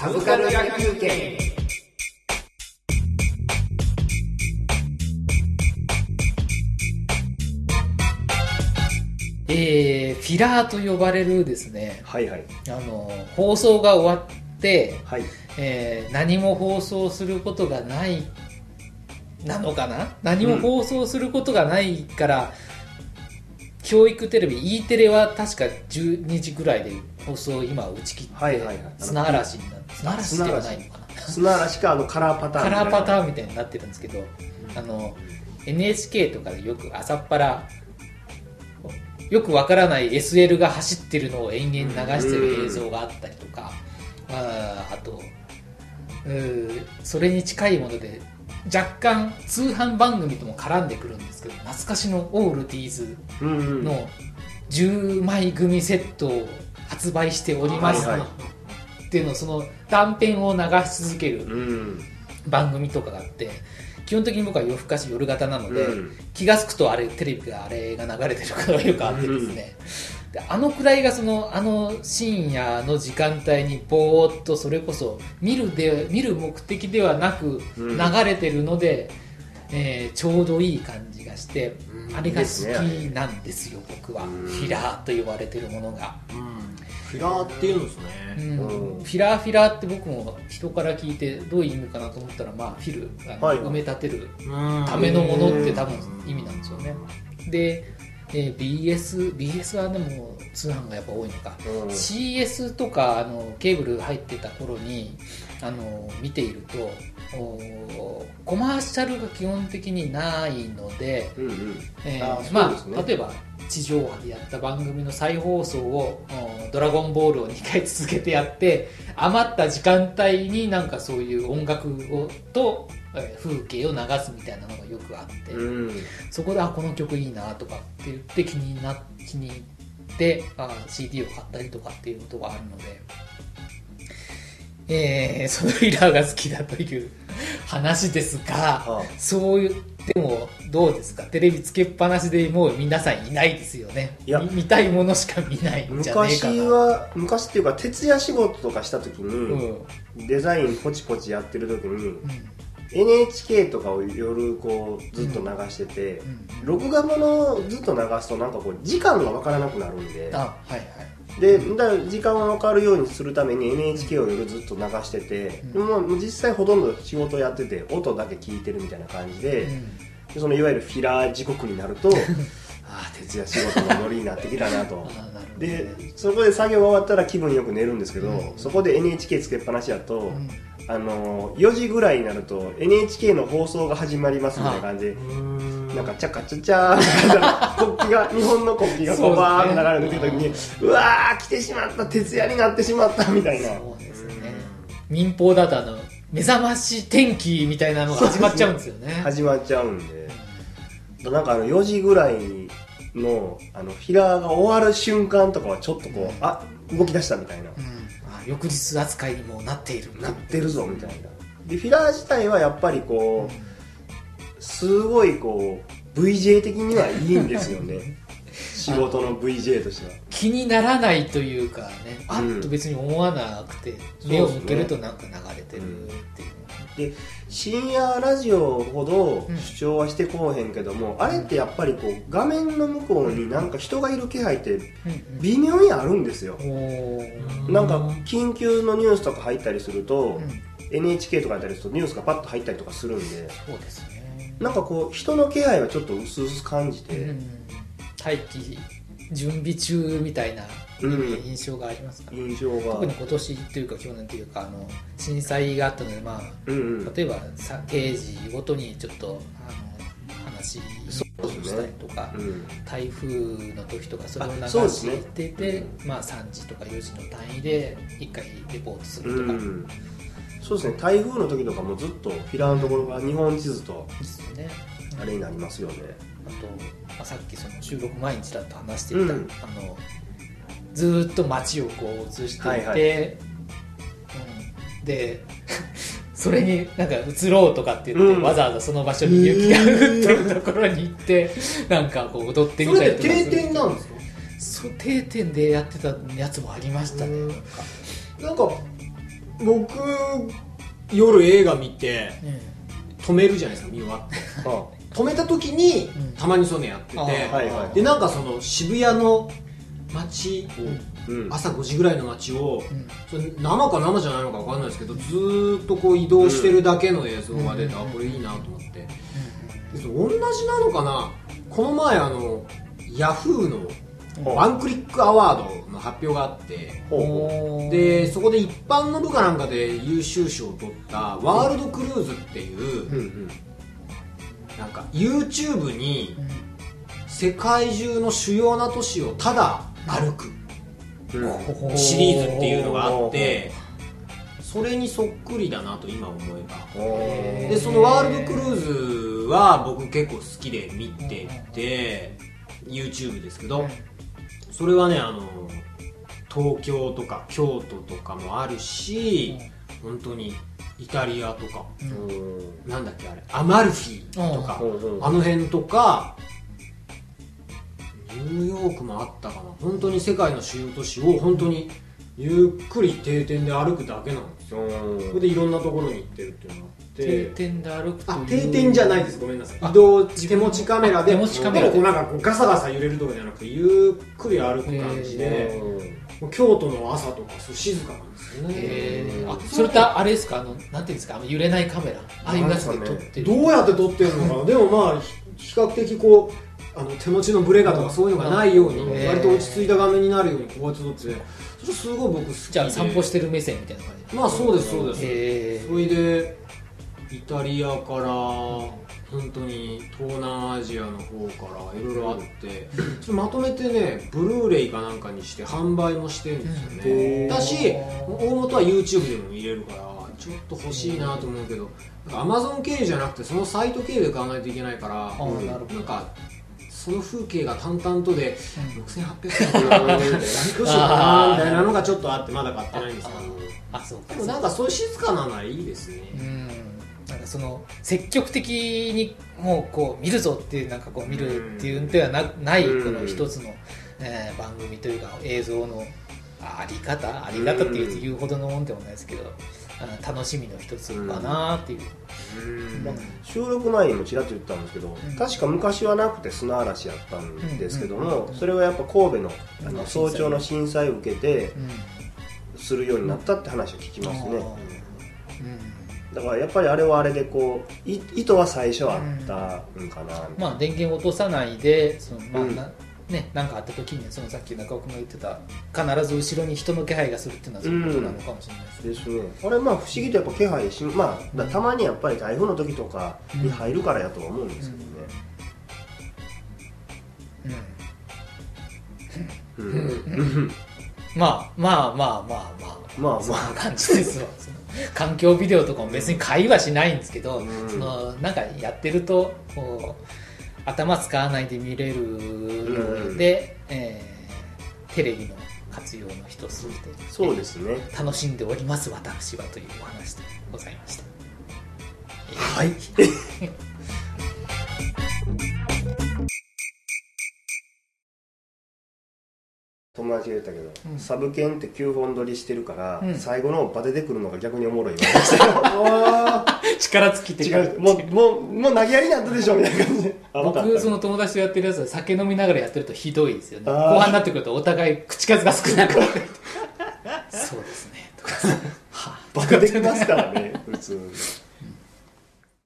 サブカル野球券えー、フィラーと呼ばれるですね、はいはい。あの、放送が終わって、はい。えー何も放送することがない、なのかな？何も放送することがないから、教育テレビ、E テレは確か12時ぐらいで放送を今打ち切って、はいはいはい。砂嵐になって、砂嵐。ではないのかな。砂嵐かあのカラーパターンカラーパターンみたいになってるんですけどあの NHK とかでよく朝っぱらよくわからない SL が走ってるのを延々流してる映像があったりとかあーあとそれに近いもので若干通販番組とも絡んでくるんですけど懐かしのオールディーズの10枚組セットを発売しておりますはいはい。っていうのをその断片を流し続けるうん。番組とかがあって基本的に僕は夜更かし夜型なので、うん。気が付くとあれテレビがあれが流れてることがよくあってですね、であのくらいがそのあの深夜の時間帯にぼーっとそれこそ見るで見る目的ではなくうん。流れてるので、えーちょうどいい感じがして、うん。あれが好きなんですよ僕は、うん。フィラーと呼ばれてるものが。うん。フィラーっていうんですね、うん。うん。フィラーフィラーって僕も人から聞いてどういう意味かなと思ったら、まあ、 fill はい。埋め立てるうん。ためのものって多分意味なんですよね。で、えー BS, BS はでも通販がやっぱ多いのか、うん。CS とかあのケーブル入ってた頃にあの見ているとおコマーシャルが基本的にないので、うんうん。えまあ、例えば地上波でやった番組の再放送を「ドラゴンボール」を2回続けてやって余った時間帯になんかそういう音楽をとえー風景を流すみたいなのがよくあって、うん。そこであこの曲いいなとかって言って気にな気に入ってあ CD を買ったりとかっていうことがあるので。えー、そのフィラーが好きだという話ですが、はそう言ってもどうですか？テレビつけっぱなしでもう皆さんいないですよね。いや。み見たいものしか見ないんじゃねえ昔かな。は昔っていうか徹夜仕事とかした時うん。に、デザインポチポチやってる時にうん NHK とかを夜こうずっと流してて、うん録画ものをずっと流すとなんかこう時間が分からなくなるんで。あはいはい。でだ時間を分かるようにするために NHK を夜ずっと流してて、うん。でも実際ほとんど仕事やってて音だけ聞いてるみたいな感じで,、うん。でそのいわゆるフィラー時刻になると ああ徹夜仕事のノリになってきたなと。でね。そこで作業が終わったら気分よく寝るんですけど、うん。そこで NHK つけっぱなしだと、うんあの4時ぐらいになると NHK の放送が始まりますみたいな感じ。でうん。なんかチャカチャチャー国旗が日本の国旗がこうバーッと流れてくる時にうわー来てしまった徹夜になってしまったみたいな。そうですね。民放だとあの目覚まし天気みたいなのが始まっちゃうんですよね。始まっちゃうんで。なんかあの4時ぐらいのあのフィラーが終わる瞬間とかはちょっとこうあ動き出したみたいな。うん。あ翌日扱いにもなっている。なってるぞみたいな。でフィラー自体はやっぱりこうすごいこう VJ 的にはいいんですよね。仕事の VJ としては気にならないというかねあうん。っと別に思わなくて、目を向けるとなんか流れてるっていう、で深夜ラジオほどうん。主張はしてこうへんけども、あれってやっぱりこう画面の向こうになんか人がいる気配って微妙にあるんですよ、おー。なんか緊急のニュースとか入ったりすると、うん。NHK とかやったりするとニュースがパッと入ったりとかするんでそうですね、なんかこう人の気配はちょっと薄々感じて、うん、待機準備中みたいなうん。印象がありますか？ね、印象が。特に今年というか去年というかあの震災があったので、まあ、うんうん。例えばさ定時ごとにちょっとあの話をしたりとか、うん。台風の時とかそれを流してて、まあ、3時とか4時の単位で1回レポートするとか。うん。そうですね。台風の時とかもずっとフィラーのところが日本地図とですよね。あれになりますよね。あと、まあ、さっきその収録前にちらっと話していた、うん。あのずーっと街をこう映していて、はいはい。うん、で それになんか映ろうとかって言って、うん。わざわざその場所に雪が降ってるところに行ってなんかこう踊ってみそたりとかする点なんですか？そう定点でやってたやつもありましたね、うん。なんか。僕夜映画見てうん止めるじゃないですか見終わって。あ 止めた時に、うん。たまにそういうのやってて、はいはいでなんかその渋谷の街を、うん。朝5時ぐらいの街を、うん。それ生か生じゃないのか分かんないですけどずーっとこう移動してるだけの映像が出て、うん。あこれいいなと思って、でそれ同じなのかなこの前あのヤフーのワンクリックアワードの発表があってでそこで一般の部かなんかで優秀賞を取ったワールドクルーズっていう、ううんなんか YouTube にうん世界中の主要な都市をただ歩く。うん。シリーズっていうのがあってそれにそっくりだなと今思えば。でそのワールドクルーズは僕結構好きで見てて YouTube ですけどそれはねあの東京とか京都とかもあるし本当にイタリアとか。うん。なんだっけあれ。アマルフィとか。あの辺とかニューヨークもあったかな。本当に世界の主要都市を本当にゆっくり定点で歩くだけなんですよ。うん。それでいろんなところに行ってるっていうのがあって。定点で歩くという。あ定点じゃないです。ごめんなさい。あ移動手持ちカメラで手持ちカメラででもこうなんかこうガサガサ揺れるとかじゃなくてゆっくり歩く感じで。京都の朝とかそう静かなあそれってあれですか？あのなんていうんですか？あの揺れないカメラ。ああいうやつで撮ってる。どうやって撮ってるのかな？でもまあひ比較的こうあの手持ちのブレガとかそういうのがないようにうん割と落ち着いた画面になるようにこうやって撮ってそれすごい僕好きで。じゃあ散歩してる目線みたいな感じ。まあそうですそうです。へそれでイタリアから本当に東南アジアの方からいろいろあってまとめてねブルーレイかなんかにして販売もしてるんですようん。ねだし大元は YouTube でも見れるからちょっと欲しいなと思うけどアマゾン経由じゃなくてそのサイト経由で買わないといけないからなんかその風景が淡々とでうん。6800円かなどうしようかなみたいなのがちょっとあってまだ買ってないんですけど。あそうか。でもなんかそういう静かなのはいいですね。うんなんかその積極的にもうこう見るぞっていうなんかこう見るっていうんではなないうんこの一つの、えー番組というか映像のあり方あり方っていう言うほどのもんでもないですけど、あ楽しみの一つかなっていう、まあ収録前にもちらっと言ったんですけど、ん。確か昔はなくて砂嵐やったんですけども、うん。それはやっぱ神戸のあうん。の早朝の震災を受けてうん。するようになったって話を聞きますね、うんだからやっぱりあれはあれでこうい意図は最初あったんかな、まあ電源を落とさないでその、まあうん。なね、なんかあった時にそのさっき中尾君が言ってた必ず後ろに人の気配がするっていうのはそういうことなのかもしれないですね、ですね。あれまあ不思議とやっぱ気配しまあだたまにやっぱり台風の時とかに入るからやとは思うんですけどね、うん。うんまあまあまあまあまあ。まあまそんな感じですわ環境ビデオとかも別に会話しないんですけど、うん。そのなんかやってると頭使わないで見れるので、えーテレビの活用の一つとしてあそうですね。楽しんでおります私はというお話でございました。はい 友達が言ったけど、うん。サブ犬って9本撮りしてるから、うん。最後のバテてくるのが逆におもろいわ。力尽きてもうもうもう投げやりになったでしょみたいな感じ。で 僕その友達とやってるやつは酒飲みながらやってるとひどいですよね。後半になってくるとお互い口数が少なくなって そうですね。とかはあバテてきますからね普通。に